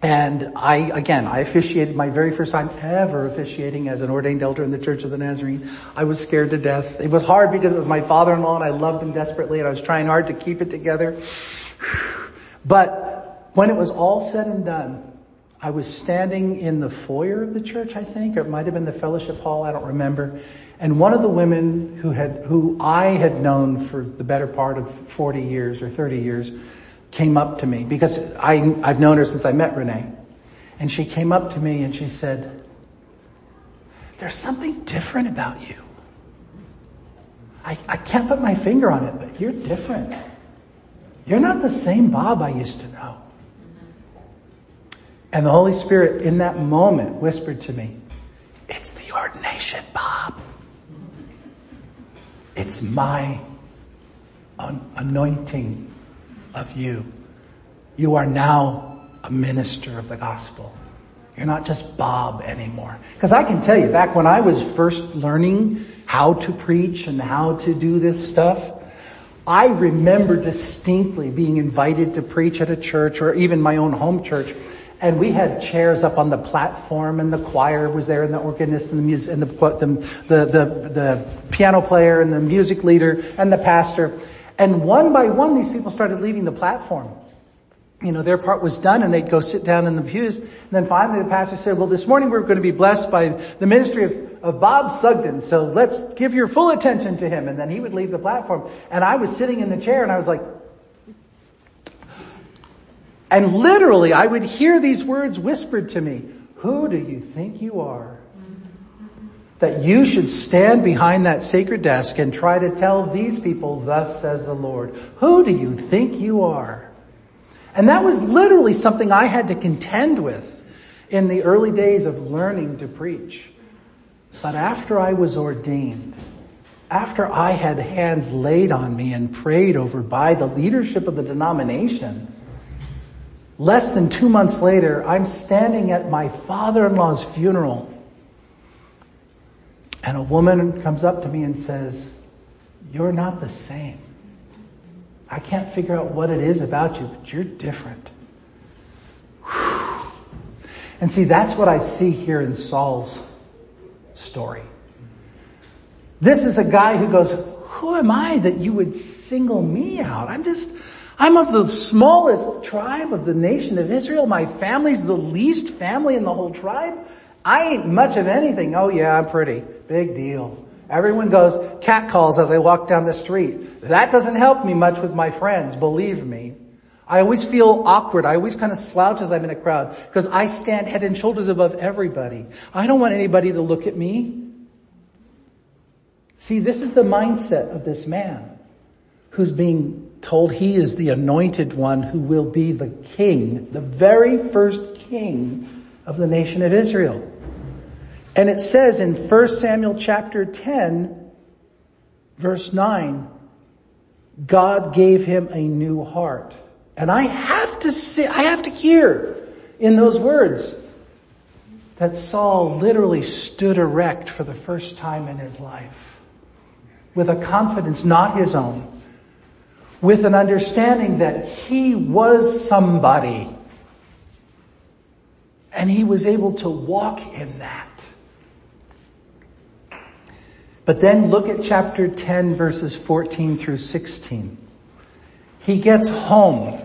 and I again I officiated my very first time ever officiating as an ordained elder in the Church of the Nazarene. I was scared to death. It was hard because it was my father-in-law, and I loved him desperately, and I was trying hard to keep it together. But when it was all said and done, I was standing in the foyer of the church, I think, or it might have been the fellowship hall, I don't remember. And one of the women who had, who I had known for the better part of 40 years or 30 years came up to me because I, I've known her since I met Renee. And she came up to me and she said, there's something different about you. I, I can't put my finger on it, but you're different. You're not the same Bob I used to know. And the Holy Spirit in that moment whispered to me, it's the ordination, Bob. It's my anointing of you. You are now a minister of the gospel. You're not just Bob anymore. Because I can tell you, back when I was first learning how to preach and how to do this stuff, I remember distinctly being invited to preach at a church or even my own home church. And we had chairs up on the platform and the choir was there and the organist and the music and the, the, the, the, the piano player and the music leader and the pastor. And one by one these people started leaving the platform you know, their part was done and they'd go sit down in the pews. And then finally the pastor said, well, this morning we're going to be blessed by the ministry of, of Bob Sugden. So let's give your full attention to him. And then he would leave the platform. And I was sitting in the chair and I was like, and literally I would hear these words whispered to me. Who do you think you are? That you should stand behind that sacred desk and try to tell these people, thus says the Lord. Who do you think you are? And that was literally something I had to contend with in the early days of learning to preach. But after I was ordained, after I had hands laid on me and prayed over by the leadership of the denomination, less than two months later, I'm standing at my father-in-law's funeral and a woman comes up to me and says, you're not the same. I can't figure out what it is about you, but you're different. And see, that's what I see here in Saul's story. This is a guy who goes, who am I that you would single me out? I'm just, I'm of the smallest tribe of the nation of Israel. My family's the least family in the whole tribe. I ain't much of anything. Oh yeah, I'm pretty. Big deal. Everyone goes cat calls as I walk down the street. That doesn't help me much with my friends, believe me. I always feel awkward. I always kind of slouch as I'm in a crowd because I stand head and shoulders above everybody. I don't want anybody to look at me. See, this is the mindset of this man who's being told he is the anointed one who will be the king, the very first king of the nation of Israel. And it says in 1 Samuel chapter 10, verse 9, God gave him a new heart. And I have to see, I have to hear in those words that Saul literally stood erect for the first time in his life with a confidence not his own, with an understanding that he was somebody and he was able to walk in that. But then look at chapter 10 verses 14 through 16. He gets home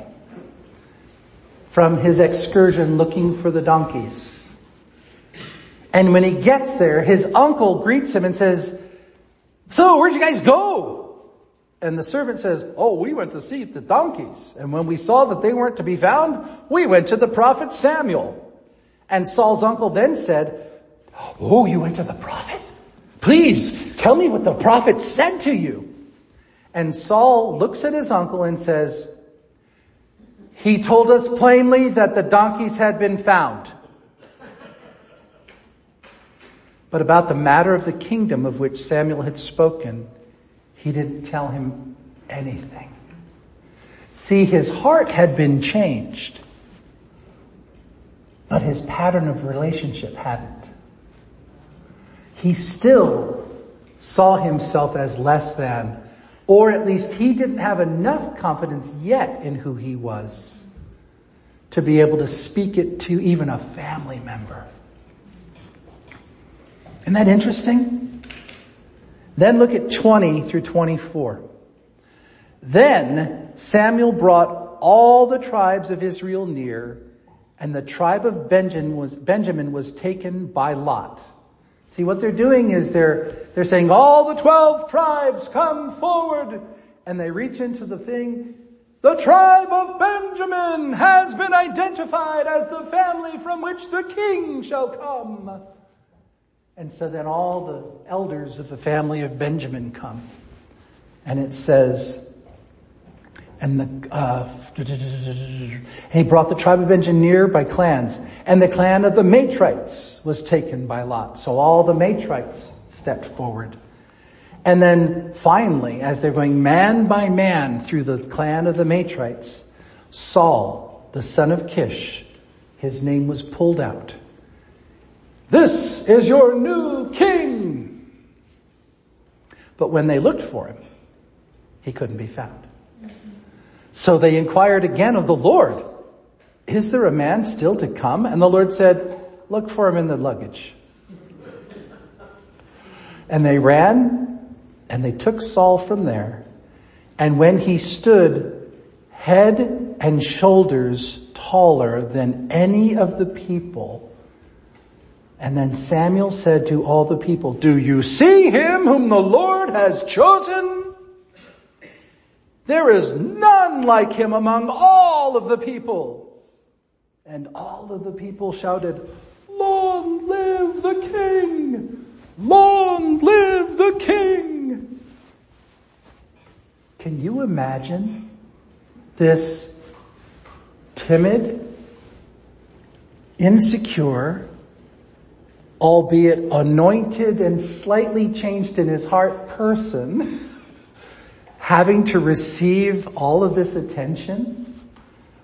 from his excursion looking for the donkeys. And when he gets there, his uncle greets him and says, so where'd you guys go? And the servant says, oh, we went to see the donkeys. And when we saw that they weren't to be found, we went to the prophet Samuel. And Saul's uncle then said, oh, you went to the prophet? Please tell me what the prophet said to you. And Saul looks at his uncle and says, he told us plainly that the donkeys had been found. But about the matter of the kingdom of which Samuel had spoken, he didn't tell him anything. See, his heart had been changed, but his pattern of relationship hadn't he still saw himself as less than, or at least he didn't have enough confidence yet in who he was to be able to speak it to even a family member. Isn't that interesting? Then look at 20 through 24. Then Samuel brought all the tribes of Israel near, and the tribe of Benjamin was, Benjamin was taken by Lot. See, what they're doing is they're, they're saying, all the 12 tribes come forward. And they reach into the thing. The tribe of Benjamin has been identified as the family from which the king shall come. And so then all the elders of the family of Benjamin come. And it says, and the, uh, he brought the tribe of Benjamin near by clans. And the clan of the Matrites was taken by Lot. So all the Matrites stepped forward. And then finally, as they're going man by man through the clan of the Matrites, Saul, the son of Kish, his name was pulled out. This is your new king. But when they looked for him, He couldn't be found. So they inquired again of the Lord, is there a man still to come? And the Lord said, look for him in the luggage. And they ran and they took Saul from there. And when he stood head and shoulders taller than any of the people, and then Samuel said to all the people, do you see him whom the Lord has chosen? There is none like him among all of the people. And all of the people shouted, long live the king! Long live the king! Can you imagine this timid, insecure, albeit anointed and slightly changed in his heart person, having to receive all of this attention?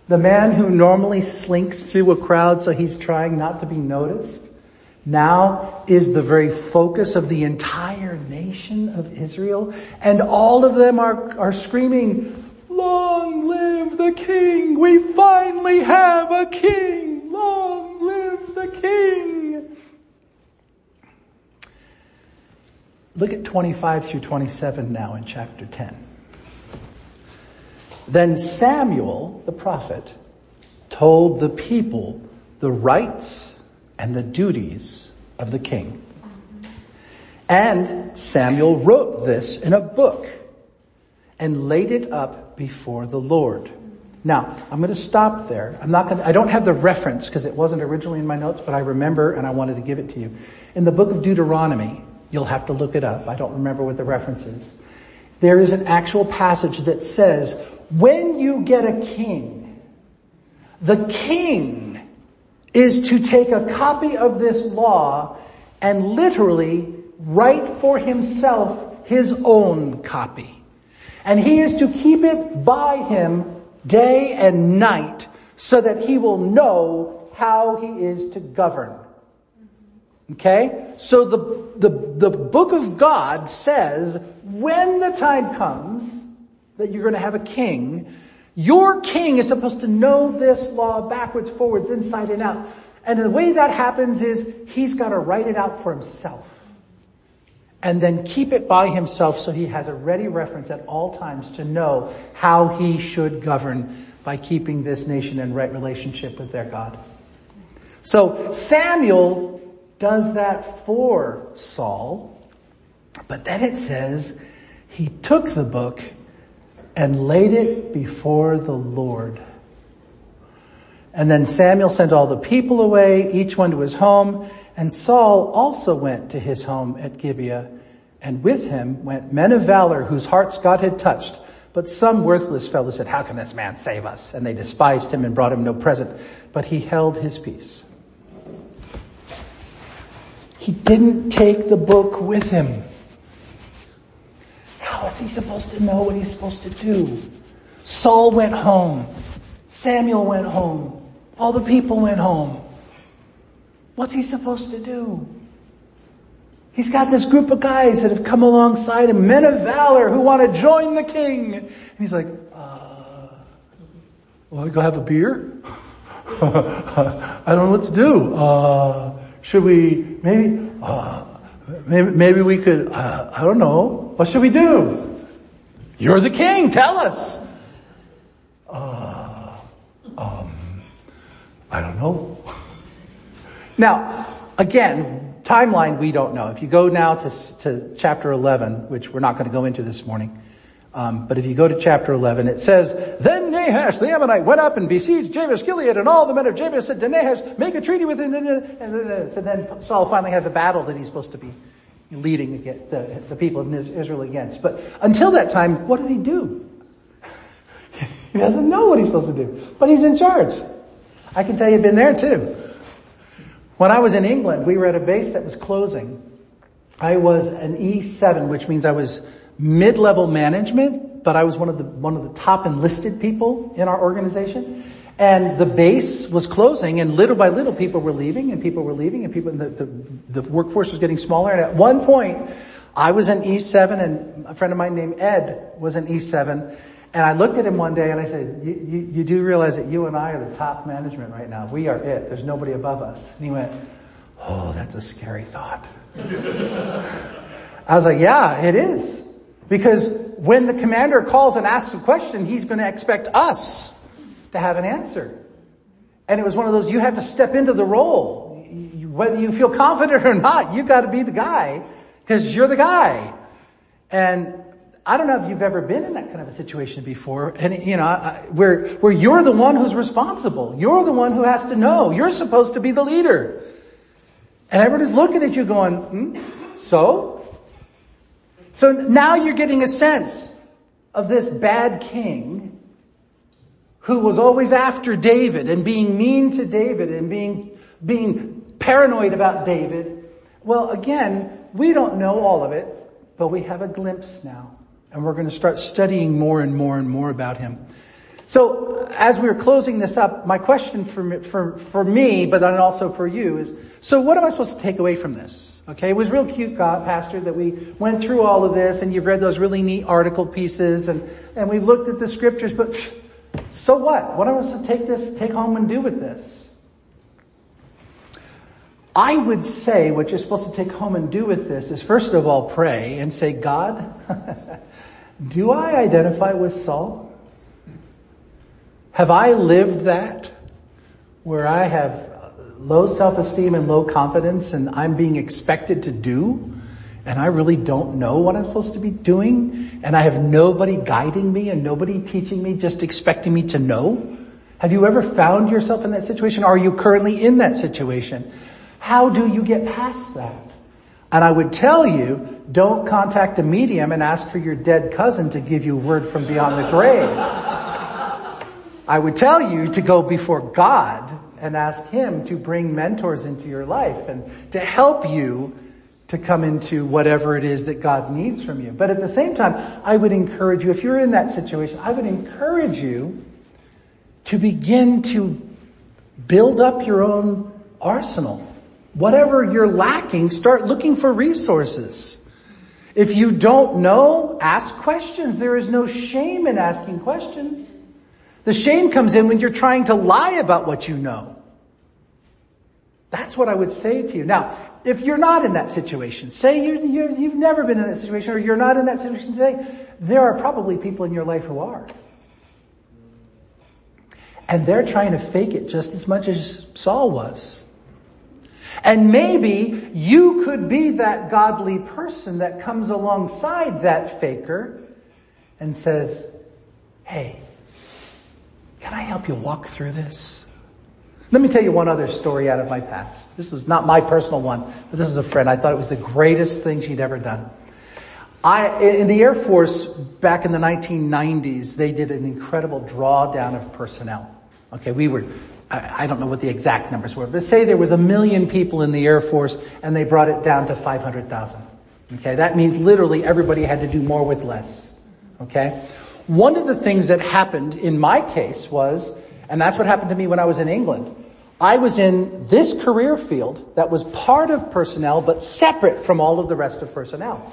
The man who normally slinks through a crowd so he's trying not to be noticed now is the very focus of the entire nation of Israel and all of them are, are screaming, long live the king! We finally have a king! Long live the king! Look at 25 through 27 now in chapter 10. Then Samuel, the prophet, told the people the rights and the duties of the king. And Samuel wrote this in a book and laid it up before the Lord. Now, I'm going to stop there. I'm not going to, I don't have the reference because it wasn't originally in my notes, but I remember and I wanted to give it to you. In the book of Deuteronomy, you'll have to look it up. I don't remember what the reference is. There is an actual passage that says, when you get a king, the king is to take a copy of this law and literally write for himself his own copy. And he is to keep it by him day and night so that he will know how he is to govern. Okay? So the, the, the book of God says when the time comes that you're going to have a king, your king is supposed to know this law backwards, forwards, inside and out. And the way that happens is he's got to write it out for himself. And then keep it by himself so he has a ready reference at all times to know how he should govern by keeping this nation in right relationship with their God. So Samuel does that for Saul, but then it says he took the book and laid it before the Lord. And then Samuel sent all the people away, each one to his home, and Saul also went to his home at Gibeah, and with him went men of valor whose hearts God had touched. But some worthless fellow said, how can this man save us? And they despised him and brought him no present, but he held his peace. He didn't take the book with him. How is he supposed to know what he's supposed to do? Saul went home. Samuel went home. All the people went home. What's he supposed to do? He's got this group of guys that have come alongside him, men of valor who want to join the king. And he's like, uh, want to go have a beer? I don't know what to do. Uh, should we, maybe, uh, maybe, maybe we could, uh, I don't know. What should we do? You're the king. Tell us. Uh, um, I don't know. Now, again, timeline we don't know. If you go now to, to chapter 11, which we're not going to go into this morning, um, but if you go to chapter 11, it says, Then Nahash the Ammonite went up and besieged Jabesh Gilead, and all the men of Jabesh said to Nahash, make a treaty with him. And then, Saul finally has a battle that he's supposed to be leading the, the people of Israel against. But until that time, what does he do? he doesn't know what he's supposed to do, but he's in charge. I can tell you've been there too. When I was in England, we were at a base that was closing. I was an E7, which means I was mid-level management, but I was one of the, one of the top enlisted people in our organization. And the base was closing and little by little people were leaving and people were leaving and people, the, the, the workforce was getting smaller. And at one point, I was in E7 and a friend of mine named Ed was in E7 and I looked at him one day and I said, you, you, you do realize that you and I are the top management right now. We are it. There's nobody above us. And he went, oh, that's a scary thought. I was like, yeah, it is. Because when the commander calls and asks a question, he's going to expect us to have an answer. And it was one of those, you have to step into the role. Whether you feel confident or not, You've gotta be the guy, because you're the guy. And I don't know if you've ever been in that kind of a situation before, and you know, where, where you're the one who's responsible. You're the one who has to know. You're supposed to be the leader. And everybody's looking at you going, hmm, so? So now you're getting a sense of this bad king who was always after David and being mean to David and being, being paranoid about David. Well, again, we don't know all of it, but we have a glimpse now. And we're going to start studying more and more and more about him. So as we're closing this up, my question for me, for, for me, but then also for you is, so what am I supposed to take away from this? Okay, it was real cute, God, Pastor, that we went through all of this and you've read those really neat article pieces and, and we've looked at the scriptures, but so what? What am I supposed to take this, take home and do with this? I would say what you're supposed to take home and do with this is first of all pray and say, God, do I identify with Saul? Have I lived that where I have low self-esteem and low confidence and I'm being expected to do and I really don't know what I'm supposed to be doing and I have nobody guiding me and nobody teaching me, just expecting me to know? Have you ever found yourself in that situation? Are you currently in that situation? How do you get past that? And I would tell you, don't contact a medium and ask for your dead cousin to give you word from beyond the grave. I would tell you to go before God and ask Him to bring mentors into your life and to help you to come into whatever it is that God needs from you. But at the same time, I would encourage you, if you're in that situation, I would encourage you to begin to build up your own arsenal. Whatever you're lacking, start looking for resources. If you don't know, ask questions. There is no shame in asking questions. The shame comes in when you're trying to lie about what you know. That's what I would say to you. Now, if you're not in that situation, say you, you, you've never been in that situation or you're not in that situation today, there are probably people in your life who are. And they're trying to fake it just as much as Saul was. And maybe you could be that godly person that comes alongside that faker and says, hey, can I help you walk through this? Let me tell you one other story out of my past. This was not my personal one, but this is a friend. I thought it was the greatest thing she'd ever done. I, in the Air Force back in the 1990s, they did an incredible drawdown of personnel. Okay, we were, I, I don't know what the exact numbers were, but say there was a million people in the Air Force and they brought it down to 500,000. Okay, that means literally everybody had to do more with less. Okay? One of the things that happened in my case was, and that's what happened to me when I was in England, I was in this career field that was part of personnel but separate from all of the rest of personnel.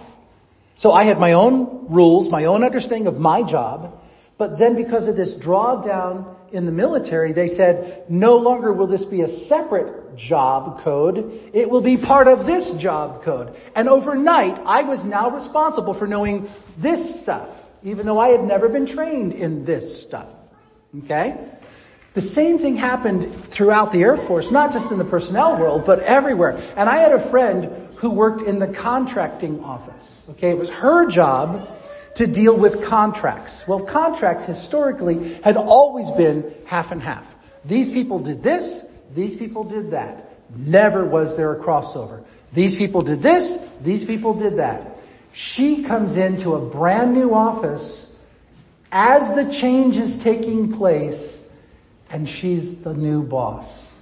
So I had my own rules, my own understanding of my job, but then because of this drawdown in the military, they said, no longer will this be a separate job code, it will be part of this job code. And overnight, I was now responsible for knowing this stuff, even though I had never been trained in this stuff. Okay? The same thing happened throughout the Air Force, not just in the personnel world, but everywhere. And I had a friend who worked in the contracting office. Okay, it was her job to deal with contracts. Well, contracts historically had always been half and half. These people did this, these people did that. Never was there a crossover. These people did this, these people did that. She comes into a brand new office as the change is taking place and she's the new boss.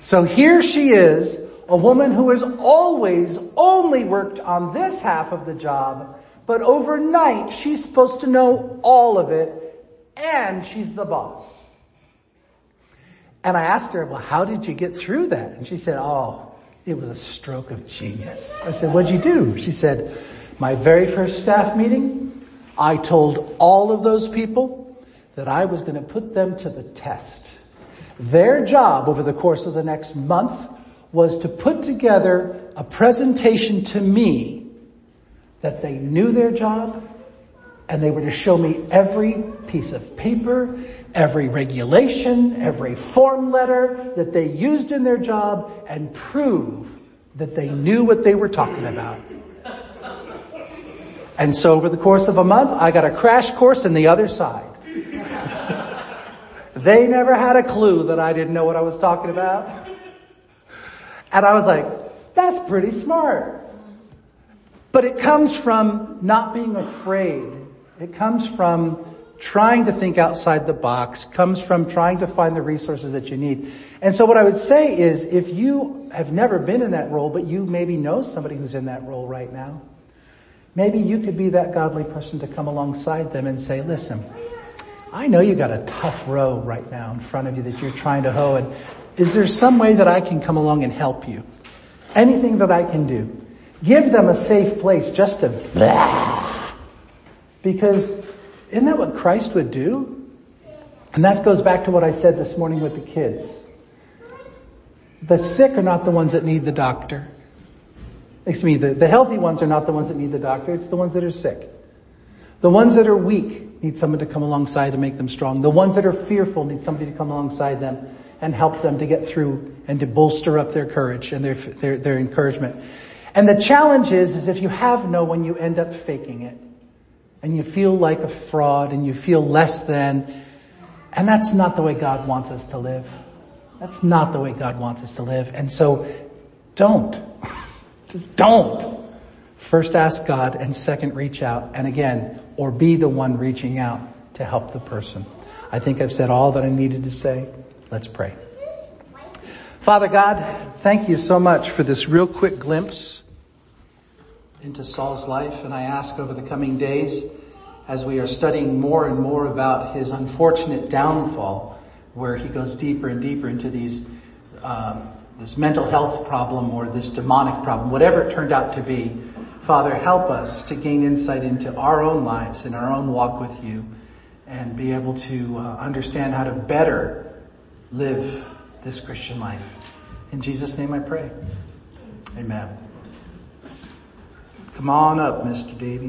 So here she is, a woman who has always only worked on this half of the job, but overnight she's supposed to know all of it and she's the boss. And I asked her, well, how did you get through that? And she said, oh, It was a stroke of genius. I said, what'd you do? She said, my very first staff meeting, I told all of those people that I was going to put them to the test. Their job over the course of the next month was to put together a presentation to me that they knew their job and they were to show me every piece of paper, every regulation, every form letter that they used in their job and prove that they knew what they were talking about. And so over the course of a month, I got a crash course in the other side. they never had a clue that I didn't know what I was talking about. And I was like, that's pretty smart. But it comes from not being afraid. It comes from trying to think outside the box, comes from trying to find the resources that you need. And so what I would say is if you have never been in that role, but you maybe know somebody who's in that role right now, maybe you could be that godly person to come alongside them and say, listen, I know you got a tough row right now in front of you that you're trying to hoe and is there some way that I can come along and help you? Anything that I can do. Give them a safe place just to blah. Because isn't that what Christ would do? And that goes back to what I said this morning with the kids. The sick are not the ones that need the doctor. Excuse me, the, the healthy ones are not the ones that need the doctor, it's the ones that are sick. The ones that are weak need someone to come alongside to make them strong. The ones that are fearful need somebody to come alongside them and help them to get through and to bolster up their courage and their, their, their encouragement. And the challenge is, is if you have no one, you end up faking it. And you feel like a fraud and you feel less than. And that's not the way God wants us to live. That's not the way God wants us to live. And so don't. Just don't. First ask God and second reach out. And again, or be the one reaching out to help the person. I think I've said all that I needed to say. Let's pray. Father God, thank you so much for this real quick glimpse into Saul's life. And I ask over the coming days, as we are studying more and more about his unfortunate downfall, where he goes deeper and deeper into these, um, this mental health problem or this demonic problem, whatever it turned out to be. Father, help us to gain insight into our own lives and our own walk with you and be able to uh, understand how to better live this Christian life. In Jesus' name I pray. Amen. Come on up, Mr. Davy.